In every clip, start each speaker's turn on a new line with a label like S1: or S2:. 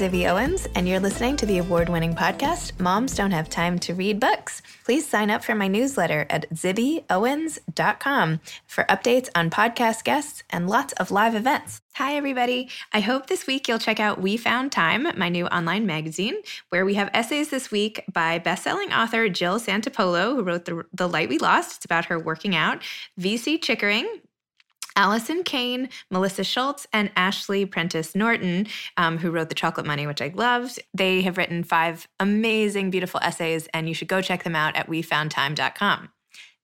S1: I'm Owens, and you're listening to the award winning podcast, Moms Don't Have Time to Read Books. Please sign up for my newsletter at zibbyowens.com for updates on podcast guests and lots of live events. Hi, everybody. I hope this week you'll check out We Found Time, my new online magazine, where we have essays this week by bestselling author Jill Santopolo, who wrote the, the Light We Lost. It's about her working out. VC Chickering, Allison Kane, Melissa Schultz, and Ashley Prentice Norton, um, who wrote The Chocolate Money, which I loved. They have written five amazing, beautiful essays, and you should go check them out at wefoundtime.com.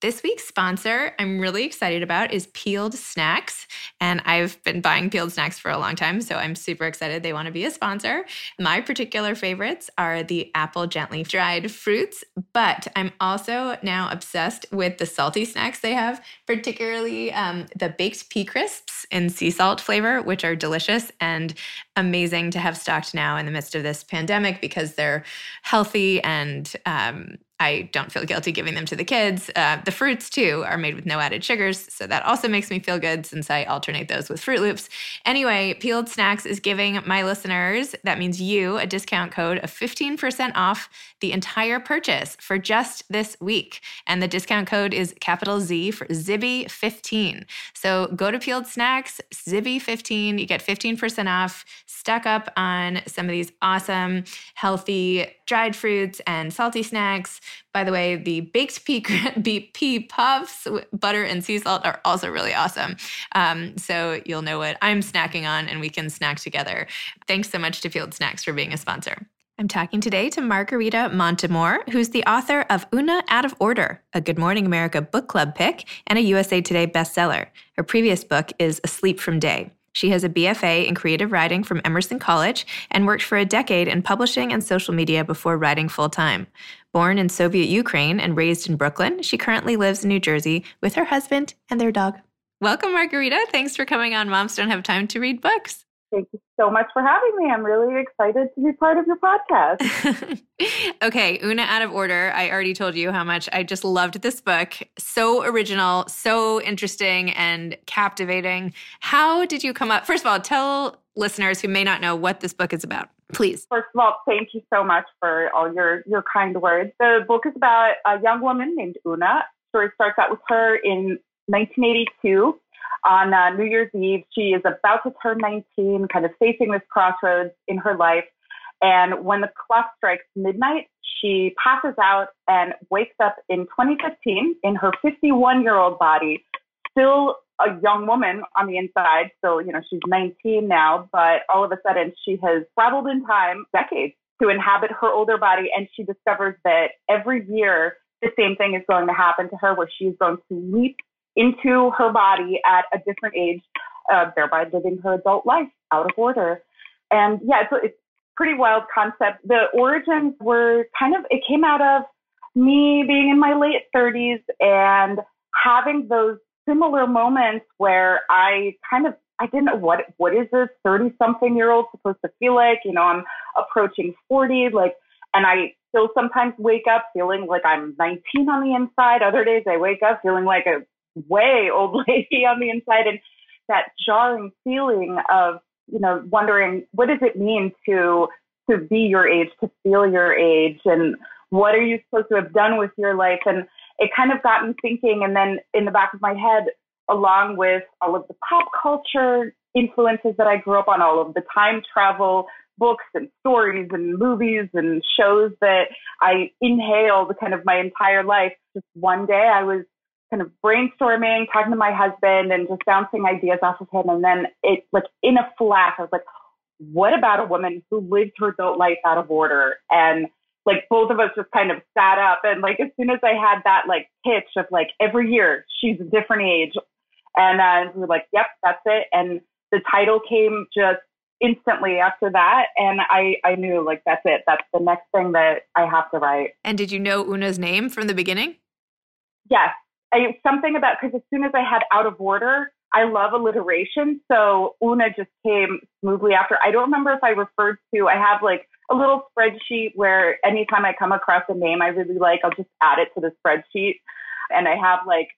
S1: This week's sponsor, I'm really excited about, is Peeled Snacks. And I've been buying Peeled Snacks for a long time, so I'm super excited they want to be a sponsor. My particular favorites are the apple gently dried fruits, but I'm also now obsessed with the salty snacks they have, particularly um, the baked pea crisps in sea salt flavor, which are delicious and amazing to have stocked now in the midst of this pandemic because they're healthy and um, I don't feel guilty giving them to the kids. Uh, the fruits, too, are made with no added sugars. So that also makes me feel good since I alternate those with Froot Loops. Anyway, Peeled Snacks is giving my listeners, that means you, a discount code of 15% off the entire purchase for just this week. And the discount code is capital Z for Zibby15. So go to Peeled Snacks, Zibby15. You get 15% off. Stuck up on some of these awesome, healthy dried fruits and salty snacks. By the way, the baked pea, pea puffs, butter and sea salt are also really awesome. Um, so you'll know what I'm snacking on and we can snack together. Thanks so much to Peeled Snacks for being a sponsor. I'm talking today to Margarita Montimore, who's the author of Oona Out of Order, a Good Morning America book club pick and a USA Today bestseller. Her previous book is Asleep from Day. She has a BFA in creative writing from Emerson College and worked for a decade in publishing and social media before writing full time. Born in Soviet Ukraine and raised in Brooklyn, she currently lives in New Jersey with her husband and their dog. Welcome, Margarita. Thanks for coming on Moms Don't Have Time to Read Books.
S2: Thank you so much for having me. I'm really excited to be part of your podcast.
S1: okay, Oona Out of Order. I already told you how much I just loved this book. So original, so interesting, and captivating. How did you come up? First of all, tell listeners who may not know what this book is about. Please.
S2: First of all, thank you so much for all your, your kind words. The book is about a young woman named Oona. Story starts out with her in 1982 on uh, New Year's Eve. She is about to turn 19, kind of facing this crossroads in her life. And when the clock strikes midnight, she passes out and wakes up in 2015 in her 51 year old body, still a young woman on the inside. So, you know, she's 19 now, but all of a sudden she has traveled in time decades to inhabit her older body. And she discovers that every year the same thing is going to happen to her, where she's going to leap into her body at a different age, uh, thereby living her adult life out of order. And yeah, it's, it's pretty wild concept. The origins were kind of, it came out of me being in my late 30s and having those similar moments where I kind of I didn't know what what is this 30 something year old supposed to feel like? You know, I'm approaching 40, like, and I still sometimes wake up feeling like I'm 19 on the inside. Other days I wake up feeling like a way old lady on the inside, and that jarring feeling of you know wondering what does it mean to to be your age, to feel your age, and what are you supposed to have done with your life and it kind of got me thinking. And then in the back of my head, along with all of the pop culture influences that I grew up on, all of the time travel books and stories and movies and shows that I inhaled kind of my entire life. Just one day I was kind of brainstorming, talking to my husband and just bouncing ideas off of him. And then it like in a flash, I was like, what about a woman who lived her adult life out of order and like both of us just kind of sat up and like as soon as I had that like pitch of like every year she's a different age and uh, we were like, yep, that's it. And the title came just instantly after that and I I knew like that's it. That's the next thing that I have to write.
S1: And did you know Oona's name from the beginning?
S2: Yes. I, something about because as soon as I had out of order, I love alliteration. So Oona just came smoothly after. I don't remember if I referred to I have like a little spreadsheet where anytime I come across a name I really like, I'll just add it to the spreadsheet. And I have like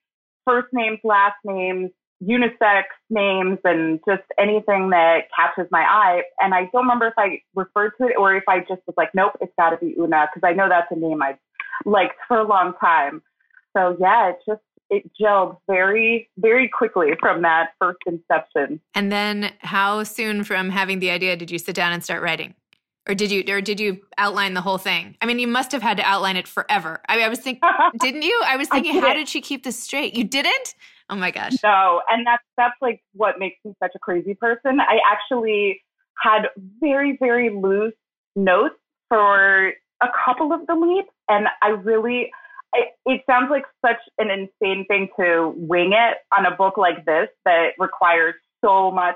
S2: first names, last names, unisex names, and just anything that catches my eye. And I don't remember if I referred to it or if I just was like, nope, it's got to be Oona, because I know that's a name I've liked for a long time. So yeah, it just it gelled very, very quickly from that first inception.
S1: And then how soon from having the idea did you sit down and start writing? Or did you or did you outline the whole thing? I mean you must have had to outline it forever. I, I was thinking didn't you? I was thinking I how did. she keep this straight? You didn't? Oh my gosh.
S2: No and that's that's like what makes me such a crazy person. I actually had very very loose notes for a couple of the leaps and i really it, it sounds like such an insane thing to wing it on a book like this that requires so much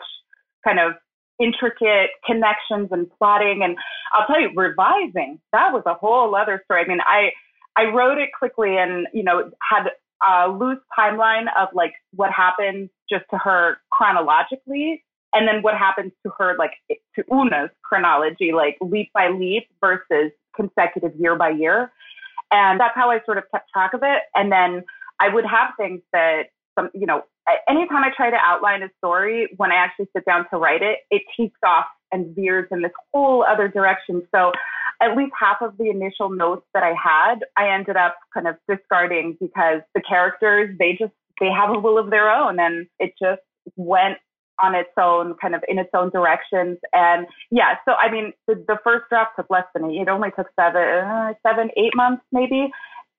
S2: kind of intricate connections and plotting. And I'll tell you, revising, that was a whole other story. I mean, I, I wrote it quickly and, you know, had a loose timeline of like what happened just to her chronologically and then what happens to her like to Oona's chronology, like leap by leap versus consecutive year by year. And that's how I sort of kept track of it. And then I would have things that some, you know, anytime I try to outline a story, when I actually sit down to write it, it takes off and veers in this whole other direction. So at least half of the initial notes that I had, I ended up kind of discarding because the characters, they just, they have a will of their own and it just went on its own, kind of in its own directions. And yeah, so I mean, the, the first draft took less than, eight. it only took seven, uh, seven, eight months maybe.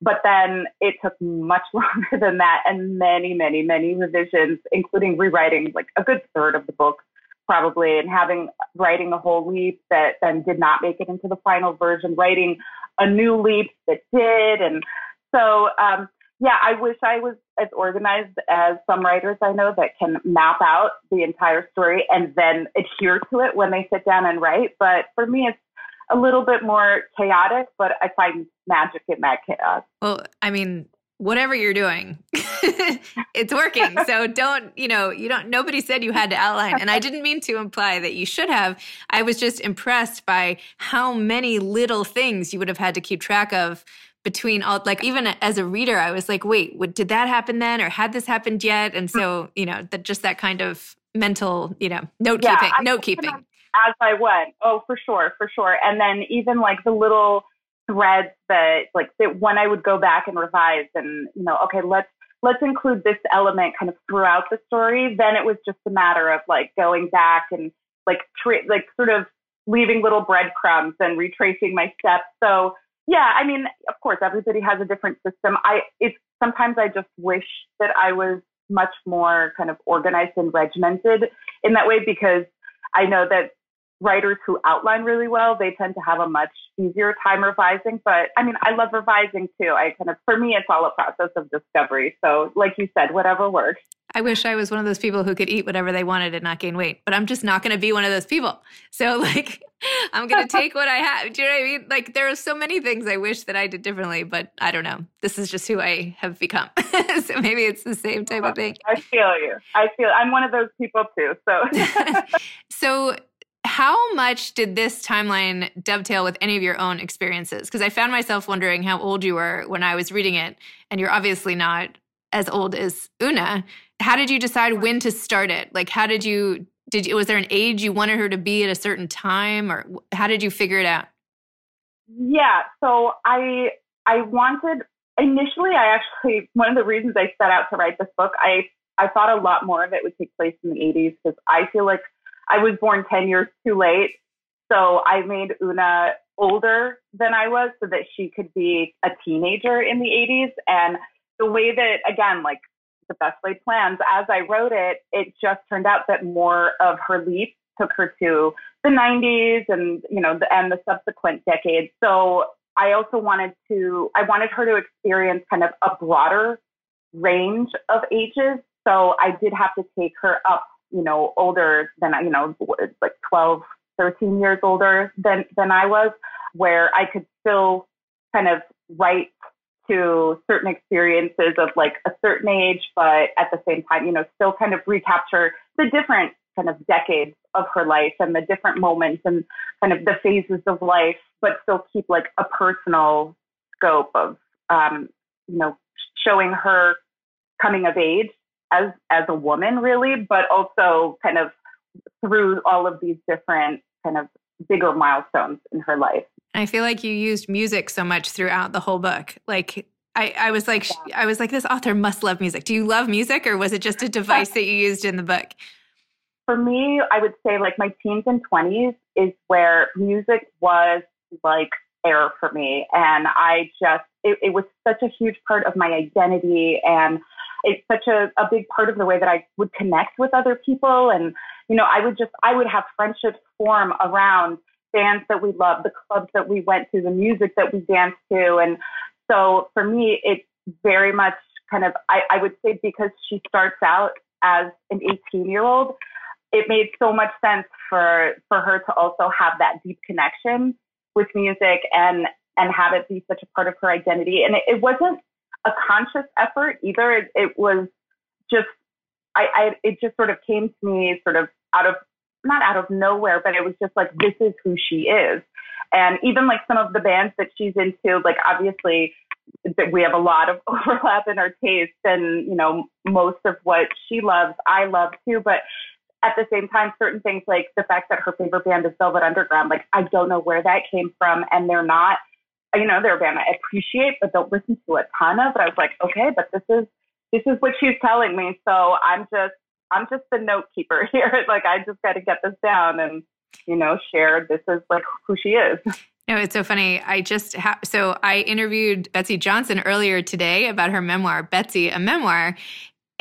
S2: But then it took much longer than that and many, many, many revisions, including rewriting like a good third of the book probably and having writing a whole leap that then did not make it into the final version, writing a new leap that did. And so, um, yeah, I wish I was as organized as some writers I know that can map out the entire story and then adhere to it when they sit down and write. But for me, it's a little bit more chaotic, but I find magic in that chaos.
S1: Well, I mean, whatever you're doing, it's working. So don't, you know, you don't, nobody said you had to outline. And I didn't mean to imply that you should have. I was just impressed by how many little things you would have had to keep track of between all, like, even as a reader, I was like, wait, what, did that happen then? Or had this happened yet? And mm. so, you know, that just that kind of mental, you know, note keeping, yeah, note keeping
S2: as I went. Oh, for sure, for sure. And then even like the little threads that like that when I would go back and revise and you know, okay, let's let's include this element kind of throughout the story. Then it was just a matter of like going back and like tre- like sort of leaving little breadcrumbs and retracing my steps. So yeah, I mean, of course, everybody has a different system. I it's sometimes I just wish that I was much more kind of organized and regimented in that way because I know that writers who outline really well, they tend to have a much easier time revising. But I mean, I love revising too. I kind of, for me, it's all a process of discovery. So, like you said, whatever works.
S1: I wish I was one of those people who could eat whatever they wanted and not gain weight, but I'm just not going to be one of those people. So, like, I'm going to take what I have. Do you know what I mean? Like, there are so many things I wish that I did differently, but I don't know. This is just who I have become. so maybe it's the same type of thing.
S2: I feel you. I feel I'm one of those people too. So,
S1: so how much did this timeline dovetail with any of your own experiences? Because I found myself wondering how old you were when I was reading it, and you're obviously not as old as Oona. How did you decide when to start it? Like, how did you did you, was there an age you wanted her to be at a certain time, or how did you figure it out?
S2: Yeah, so I I wanted initially. I actually one of the reasons I set out to write this book. I I thought a lot more of it would take place in the 80s because I feel like I was born 10 years too late. So I made Oona older than I was so that she could be a teenager in the 80s. And the way that, again, like the best laid plans, as I wrote it, it just turned out that more of her leap took her to the 90s and, you know, the, and the subsequent decades. So I also wanted to, I wanted her to experience kind of a broader range of ages. So I did have to take her up you know, older than, I you know, like 12, 13 years older than, than I was, where I could still kind of write to certain experiences of like a certain age, but at the same time, you know, still kind of recapture the different kind of decades of her life and the different moments and kind of the phases of life, but still keep like a personal scope of, um, you know, showing her coming of age as as a woman really but also kind of through all of these different kind of bigger milestones in her life
S1: i feel like you used music so much throughout the whole book like I, I was like yeah. I was like this author must love music. Do you love music or was it just a device that you used in the book?
S2: For me, I would say like my teens and 20s is where music was like air for me. And I just, it, it was such a huge part of my identity. And it's such a, a big part of the way that I would connect with other people. And, you know, I would just, I would have friendships form around bands that we love, the clubs that we went to, the music that we danced to. And so for me, it's very much kind of, I, I would say because she starts out as an 18 year old, it made so much sense for, for her to also have that deep connection with music and, and have it be such a part of her identity. And it, it wasn't a conscious effort either. It, it was just, I, I, it just sort of came to me sort of out of, not out of nowhere, but it was just like, this is who she is. And even like some of the bands that she's into, like obviously that we have a lot of overlap in our taste and, you know, most of what she loves, I love too. But at the same time, certain things like the fact that her favorite band is Velvet Underground, like I don't know where that came from. And they're not you know, they're a band I appreciate, but don't listen to a ton of. But I was like, okay, but this is this is what she's telling me. So I'm just I'm just the note keeper here. like I just got to get this down and you know share. This is like who she is.
S1: No, it's so funny. I just ha- so I interviewed Betsey Johnson earlier today about her memoir, Betsy, a memoir,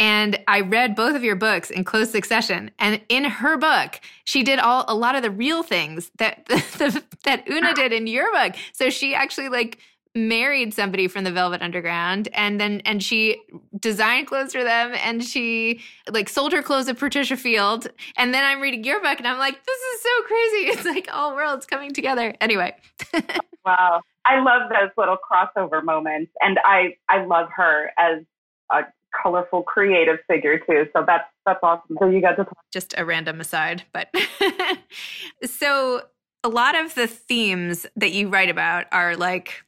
S1: and I read both of your books in close succession. And in her book, she did all a lot of the real things that the, that Oona ah. did in your book. So she actually like married somebody from the Velvet Underground and then and she designed clothes for them and she like sold her clothes at Patricia Field. And then I'm reading your book and I'm like this is so crazy. It's like all worlds coming together. Anyway.
S2: Oh, wow. I love those little crossover moments and I I love her as a colorful, creative figure too. So that's that's awesome. So you got to talk.
S1: just a random aside, but so a lot of the themes that you write about are like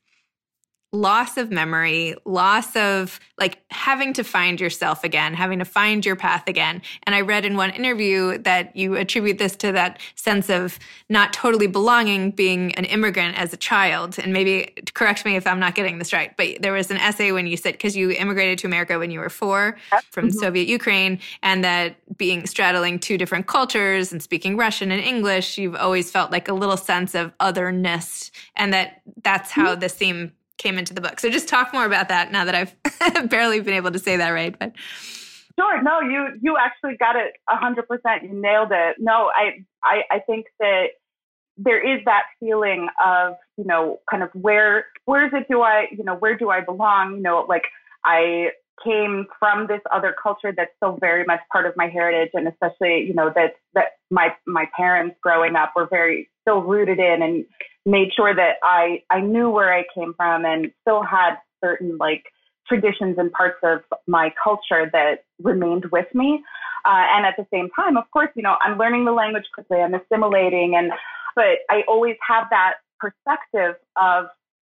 S3: loss of memory, loss of like having to find yourself again, having to find your path again. And I read in one interview that you attribute this to that sense of not totally belonging, being an immigrant as a child. And maybe correct me if I'm not getting this right, but there was an essay when you said, because you immigrated to America when you were four from mm-hmm. Soviet Ukraine, and that being straddling two different cultures and speaking Russian and English, you've always felt like a little sense of otherness. And that that's how mm-hmm. this theme came into the book. So just talk more about that now that I've barely been able to say that right. But
S2: sure, no, you you actually got it hundred percent. You nailed it. No, I, I I think that there is that feeling of you know kind of where where is it do I you know where do I belong? You know, like I came from this other culture that's so very much part of my heritage and especially you know that that my my parents growing up were very still rooted in and made sure that I I knew where I came from and still had certain like traditions and parts of my culture that remained with me. Uh, and at the same time, of course, you know, I'm learning the language quickly, I'm assimilating, and but I always have that perspective of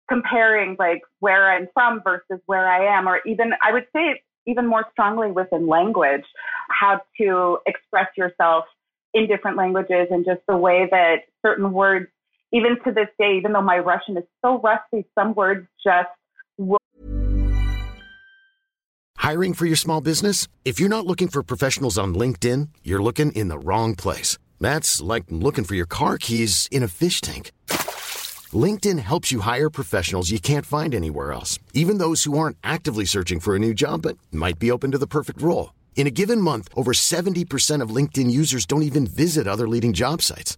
S2: comparing like where I'm from versus where I am, or even I would say even more strongly within language, how to express yourself in different languages and just the way that certain words even to this day, even though my Russian is so rusty, some words just.
S4: Hiring for your small business? If you're not looking for professionals on LinkedIn, you're looking in the wrong place. That's like looking for your car keys in a fish tank. LinkedIn helps you hire professionals you can't find anywhere else, even those who aren't actively searching for a new job but might be open to the perfect role. In a given month, over 70% of LinkedIn users don't even visit other leading job sites.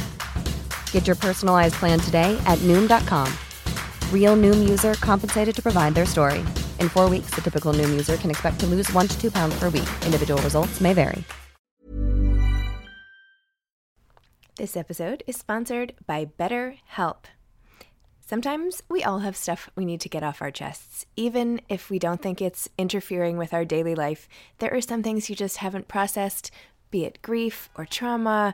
S5: Get your personalized plan today at Noom.com. Real Noom user compensated to provide their story. In four weeks, the typical Noom user can expect to lose one to two pounds per week. Individual results may vary.
S3: This episode is sponsored by BetterHelp. Sometimes we all have stuff we need to get off our chests. Even if we don't think it's interfering with our daily life, there are some things you just haven't processed, be it grief or trauma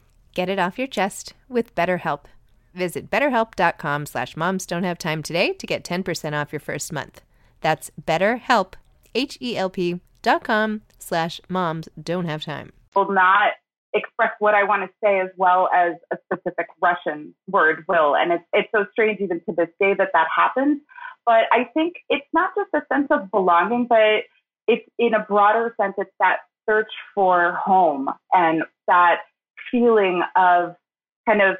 S3: Get it off your chest with BetterHelp. Visit betterhelp.com slash moms don't have time today to get 10% off your first month. That's betterhelp, H-E-L-P dot com slash moms don't have time.
S2: Will not express what I want to say as well as a specific Russian word will. And it's, it's so strange even to this day that that happens. But I think it's not just a sense of belonging, but it's in a broader sense, it's that search for home and that feeling of kind of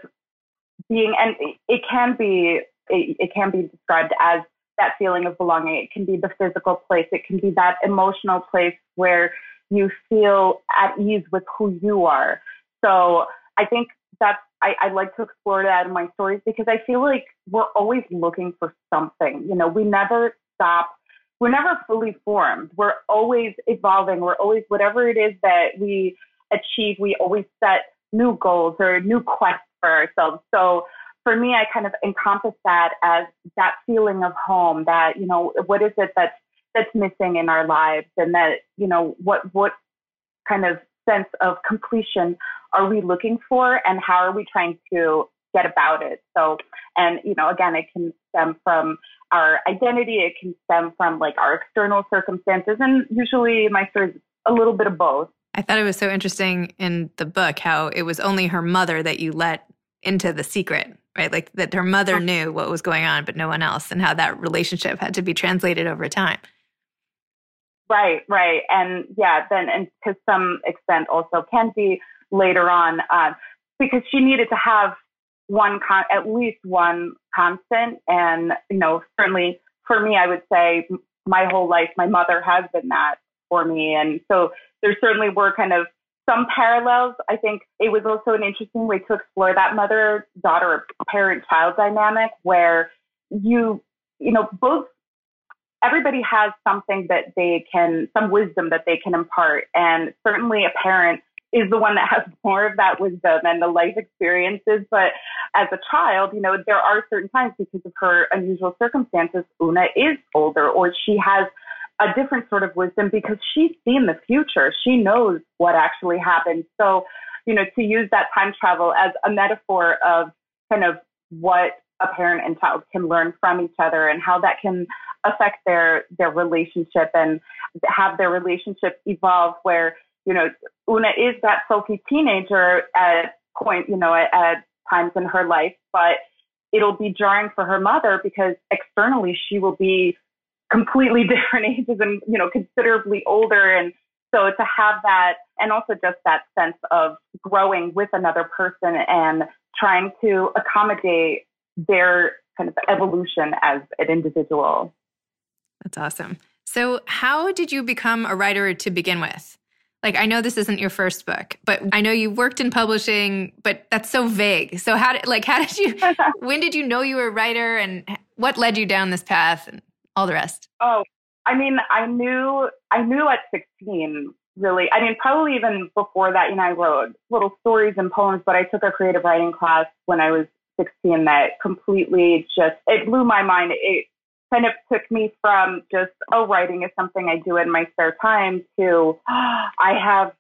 S2: being, and it can be, it, it can be described as that feeling of belonging. It can be the physical place. It can be that emotional place where you feel at ease with who you are. So I think that's, I, I like to explore that in my stories because I feel like we're always looking for something. You know, we never stop. We're never fully formed. We're always evolving. We're always, whatever it is that we achieve, we always set new goals or new quests for ourselves. So for me, I kind of encompass that as that feeling of home, that, you know, what is it that's, that's missing in our lives and that, you know, what, what kind of sense of completion are we looking for and how are we trying to get about it? So, and, you know, again, it can stem from our identity. It can stem from like our external circumstances. And usually my story is a little bit of both.
S1: I thought it was so interesting in the book how it was only her mother that you let into the secret, right? Like that her mother knew what was going on, but no one else, and how that relationship had to be translated over time.
S2: Right, right. And yeah, then, and to some extent also Kenzie later on, uh, because she needed to have one, con- at least one constant. And, you know, certainly for me, I would say my whole life, my mother has been that for me. And so there certainly were kind of some parallels. I think it was also an interesting way to explore that mother daughter parent child dynamic where you, you know, both everybody has something that they can, some wisdom that they can impart. And certainly a parent is the one that has more of that wisdom and the life experiences. But as a child, you know, there are certain times because of her unusual circumstances, Oona is older or she has a different sort of wisdom because she's seen the future. She knows what actually happened. So, you know, to use that time travel as a metaphor of kind of what a parent and child can learn from each other and how that can affect their their relationship and have their relationship evolve where you know Oona is that sulky teenager at point you know at, at times in her life but it'll be jarring for her mother because externally she will be completely different ages and you know considerably older and so to have that and also just that sense of growing with another person and trying to accommodate their kind of evolution as an individual
S1: that's awesome. So, how did you become a writer to begin with? Like, I know this isn't your first book, but I know you worked in publishing, but that's so vague. So, how did, like, how did you, when did you know you were a writer and what led you down this path and all the rest?
S2: Oh, I mean, I knew, I knew at 16, really. I mean, probably even before that, you know, I wrote little stories and poems, but I took a creative writing class when I was 16 that completely just, it blew my mind. It, kind of took me from just, oh, writing is something I do in my spare time to oh, I have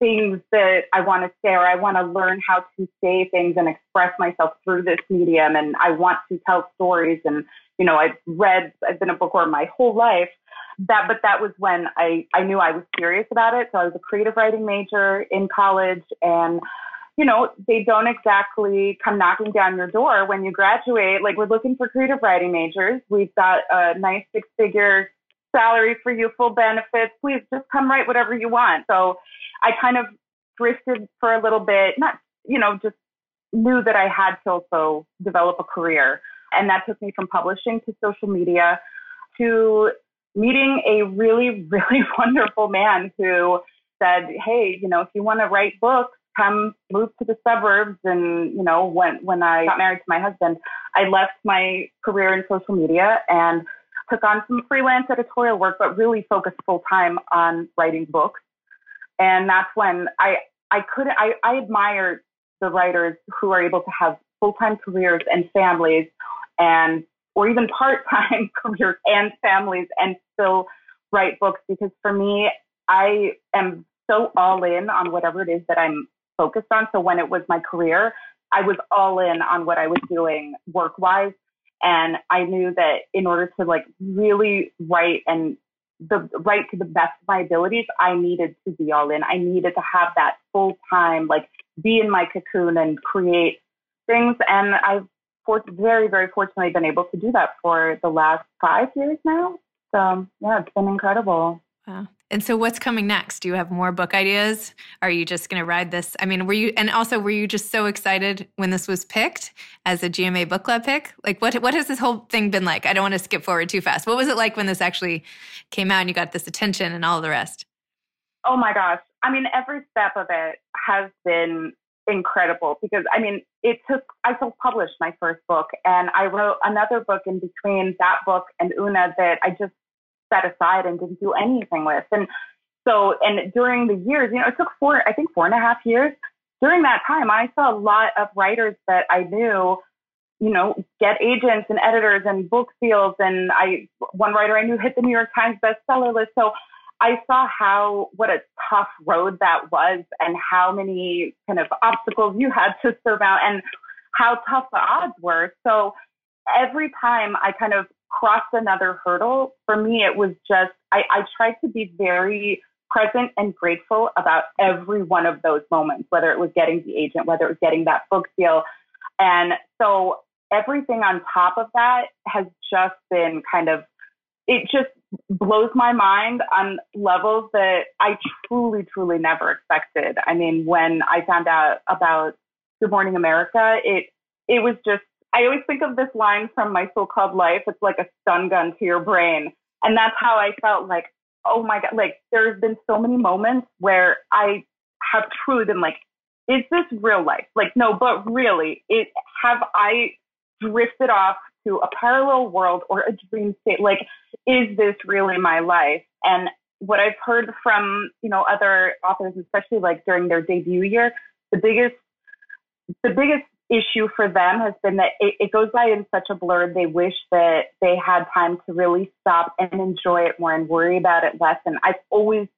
S2: things that I want to say or I want to learn how to say things and express myself through this medium. And I want to tell stories. And, you know, I've read, I've been a bookworm my whole life. That, but that was when I, I knew I was serious about it. So I was a creative writing major in college and you know, they don't exactly come knocking down your door when you graduate. Like, we're looking for creative writing majors. We've got a nice six figure salary for you, full benefits. Please just come write whatever you want. So I kind of drifted for a little bit, not, you know, just knew that I had to also develop a career. And that took me from publishing to social media to meeting a really, really wonderful man who said, Hey, you know, if you want to write books, come move to the suburbs and you know when when I got married to my husband I left my career in social media and took on some freelance editorial work but really focused full time on writing books and that's when I I couldn't I, I admire the writers who are able to have full time careers and families and or even part time careers and families and still write books because for me I am so all in on whatever it is that I'm focused on. So when it was my career, I was all in on what I was doing work wise. And I knew that in order to like really write and the write to the best of my abilities, I needed to be all in. I needed to have that full time, like be in my cocoon and create things. And I've for, very, very fortunately been able to do that for the last five years now. So yeah, it's been incredible.
S1: Wow. And so what's coming next? Do you have more book ideas? Are you just going to ride this? I mean, were you and also were you just so excited when this was picked as a GMA book club pick? Like what what has this whole thing been like? I don't want to skip forward too fast. What was it like when this actually came out and you got this attention and all the rest?
S2: Oh my gosh. I mean, every step of it has been incredible because I mean, it took I self-published my first book and I wrote another book in between that book and Oona that I just set aside and didn't do anything with. And so, and during the years, you know, it took four, I think four and a half years. During that time, I saw a lot of writers that I knew, you know, get agents and editors and book deals. And I, one writer I knew hit the New York Times bestseller list. So I saw how what a tough road that was and how many kind of obstacles you had to surmount and how tough the odds were. So every time I kind of crossed another hurdle, for me it was just I, I tried to be very present and grateful about every one of those moments, whether it was getting the agent, whether it was getting that book deal. And so everything on top of that has just been kind of, it just blows my mind on levels that I truly, truly never expected. I mean, when I found out about Good Morning America, it, it was just, I always think of this line from My So-Called Life. It's like a stun gun to your brain. And that's how I felt like, oh my God, like there's been so many moments where I have truly been like, is this real life? Like, no, but really, it have I drifted off to a parallel world or a dream state? Like, is this really my life? And what I've heard from, you know, other authors, especially like during their debut year, the biggest the biggest issue for them has been that it, it, goes by in such a blur. They wish that they had time to really stop and enjoy it more and worry about it less. And I've always,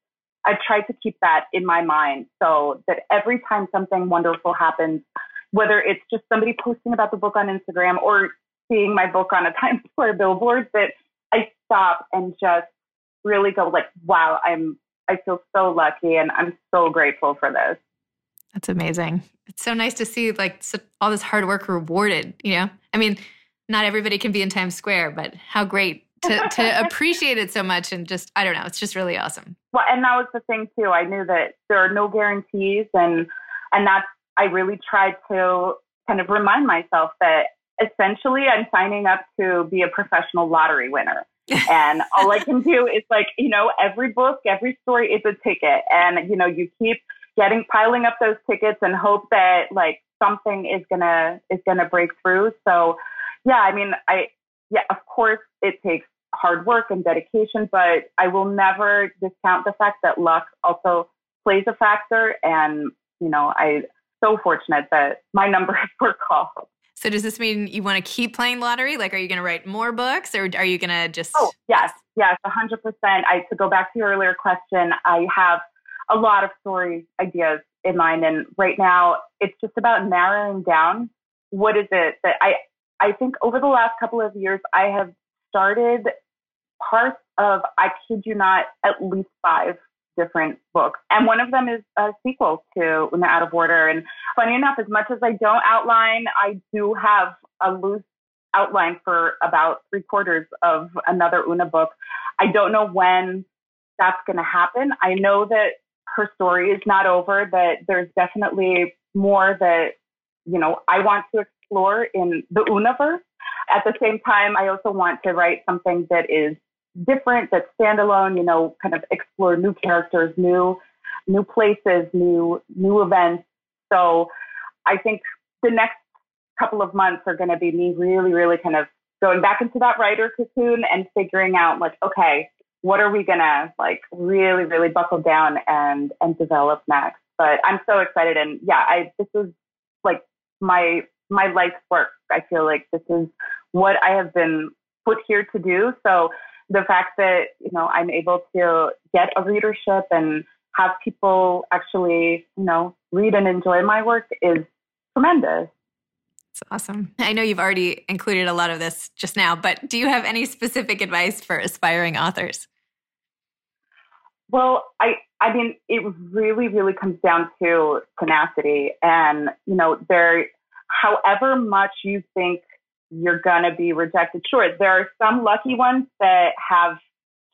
S2: I've tried to keep that in my mind so that every time something wonderful happens, whether it's just somebody posting about the book on Instagram or seeing my book on a Times Square billboard, that I stop and just really go like, wow, I'm, I feel so lucky and I'm so grateful for this.
S1: That's amazing. It's so nice to see like all this hard work rewarded, you know? I mean, not everybody can be in Times Square, but how great to, to appreciate it so much and just, I don't know, it's just really awesome.
S2: Well, and that was the thing too. I knew that there are no guarantees and, and that's, I really tried to kind of remind myself that essentially I'm signing up to be a professional lottery winner. and all I can do is like, you know, every book, every story is a ticket. And, you know, you keep getting piling up those tickets and hope that like something is gonna is gonna break through. So yeah, I mean, I yeah, of course it takes hard work and dedication, but I will never discount the fact that luck also plays a factor. And you know, I so fortunate that my numbers were called.
S1: So does this mean you want to keep playing lottery? Like, are you going to write more books, or are you going to just?
S2: Oh yes, yes, hundred percent. I to go back to your earlier question, I have a lot of stories, ideas in mind. And right now, it's just about narrowing down what is it that I, I think over the last couple of years, I have started parts of, I kid you not, at least five different books. And one of them is a sequel to Oona Out of Order. And funny enough, as much as I don't outline, I do have a loose outline for about three quarters of another Oona book. I don't know when that's going to happen. I know that her story is not over, that there's definitely more that, you know, I want to explore in the Oonaverse. At the same time, I also want to write something that is different, that's standalone, you know, kind of explore new characters, new new places, new new events. So I think the next couple of months are going to be me really, really kind of going back into that writer cocoon and figuring out like, okay, what are we gonna like really, really buckle down and and develop next? But I'm so excited, and yeah, I this is like my my life's work. I feel like this is what I have been put here to do. So the fact that you know I'm able to get a readership and have people actually you know read and enjoy my work is tremendous.
S1: It's awesome. I know you've already included a lot of this just now, but do you have any specific advice for aspiring authors?
S2: Well, I I mean, it really, really comes down to tenacity, and you know, there, however much you think you're gonna be rejected, sure, there are some lucky ones that have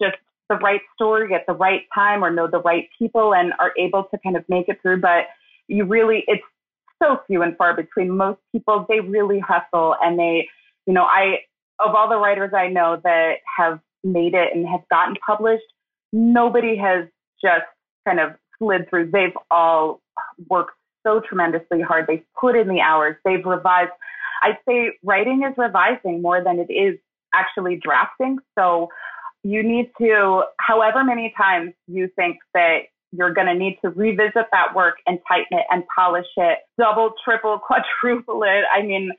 S2: just the right story at the right time or know the right people and are able to kind of make it through. But you really, it's so few and far between. Most people, they really hustle and they, you know, I, of all the writers I know that have made it and have gotten published, nobody has just kind of slid through. They've all worked so tremendously hard. They've put in the hours. They've revised. I'd say writing is revising more than it is actually drafting. So you need to, however many times you think that you're going to need to revisit that work and tighten it and polish it, double, triple, quadruple it. I mean,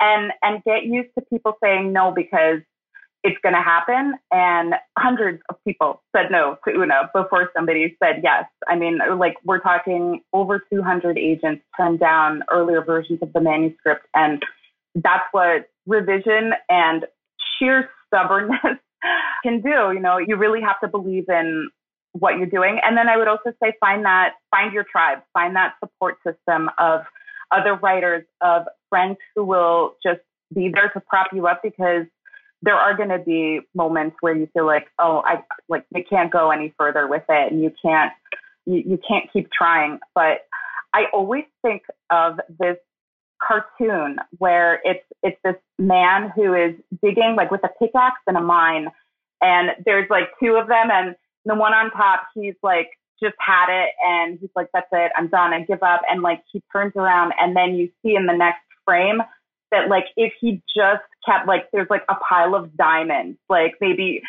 S2: and and get used to people saying no because it's going to happen. And hundreds of people said no to Oona before somebody said yes. I mean, like we're talking over 200 agents turned down earlier versions of the manuscript. And that's what revision and sheer stubbornness can do. You know, you really have to believe in what you're doing. And then I would also say find that, find your tribe, find that support system of other writers, of friends who will just be there to prop you up because there are going to be moments where you feel like, oh, I like you can't go any further with it, and you can't you, you can't keep trying. But I always think of this cartoon where it's it's this man who is digging like with a pickaxe in a mine, and there's like two of them, and the one on top, he's like just had it, and he's like, that's it, I'm done, I give up, and like he turns around, and then you see in the next frame that like if he just kept like there's like a pile of diamonds, like maybe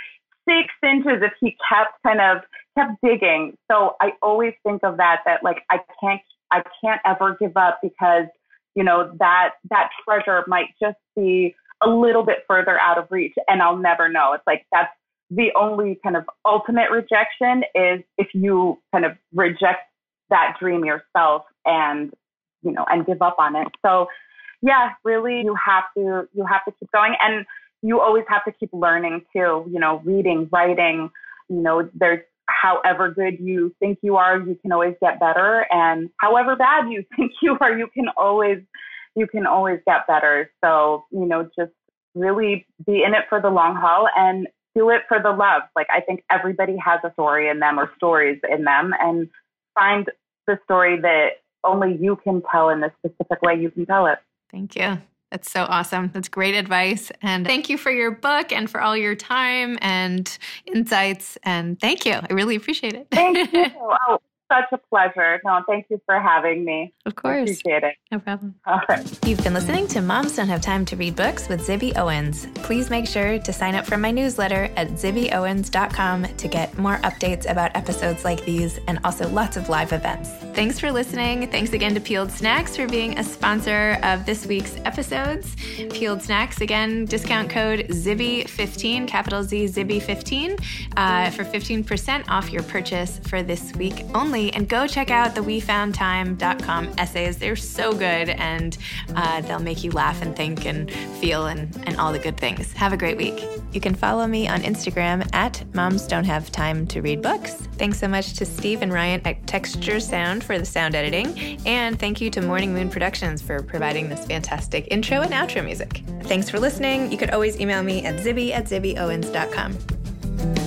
S2: six inches if he kept kind of kept digging. So I always think of that that like I can't I can't ever give up because you know that that treasure might just be a little bit further out of reach and I'll never know. It's like that's the only kind of ultimate rejection is if you kind of reject that dream yourself and you know and give up on it. So yeah, really you have to you have to keep going and you always have to keep learning too, you know, reading, writing, you know, there's however good you think you are, you can always get better and however bad you think you are, you can always you can always get better. So, you know, just really be in it for the long haul and do it for the love. Like I think everybody has a story in them or stories in them and find the story that only you can tell in the specific way you can tell it.
S1: Thank you. That's so awesome. That's great advice. And thank you for your book and for all your time and insights. And thank you. I really appreciate it.
S2: Thank you. Oh, such a pleasure. No, thank you for having me.
S1: Of course.
S2: Appreciate it.
S1: No problem.
S2: All right.
S1: You've been listening to Moms Don't Have Time to Read Books with Zibby Owens. Please make sure to sign up for my newsletter at zibbyowens.com to get more updates about episodes like these and also lots of live events. Thanks for listening. Thanks again to Peeled Snacks for being a sponsor of this week's episodes. Peeled Snacks, again, discount code Zibby15, capital Z Zibby15, uh, for 15% off your purchase for this week only and go check out the wefoundtime.com essays. They're so good and uh, they'll make you laugh and think and feel and, and all the good things. Have a great week. You can follow me on Instagram at Moms Don't Have Time to Read Books. Thanks so much to Steve and Ryan at Texture Sound for the sound editing. And thank you to Morning Moon Productions for providing this fantastic intro and outro music. Thanks for listening. You could always email me at zibby at zibbyowens.com.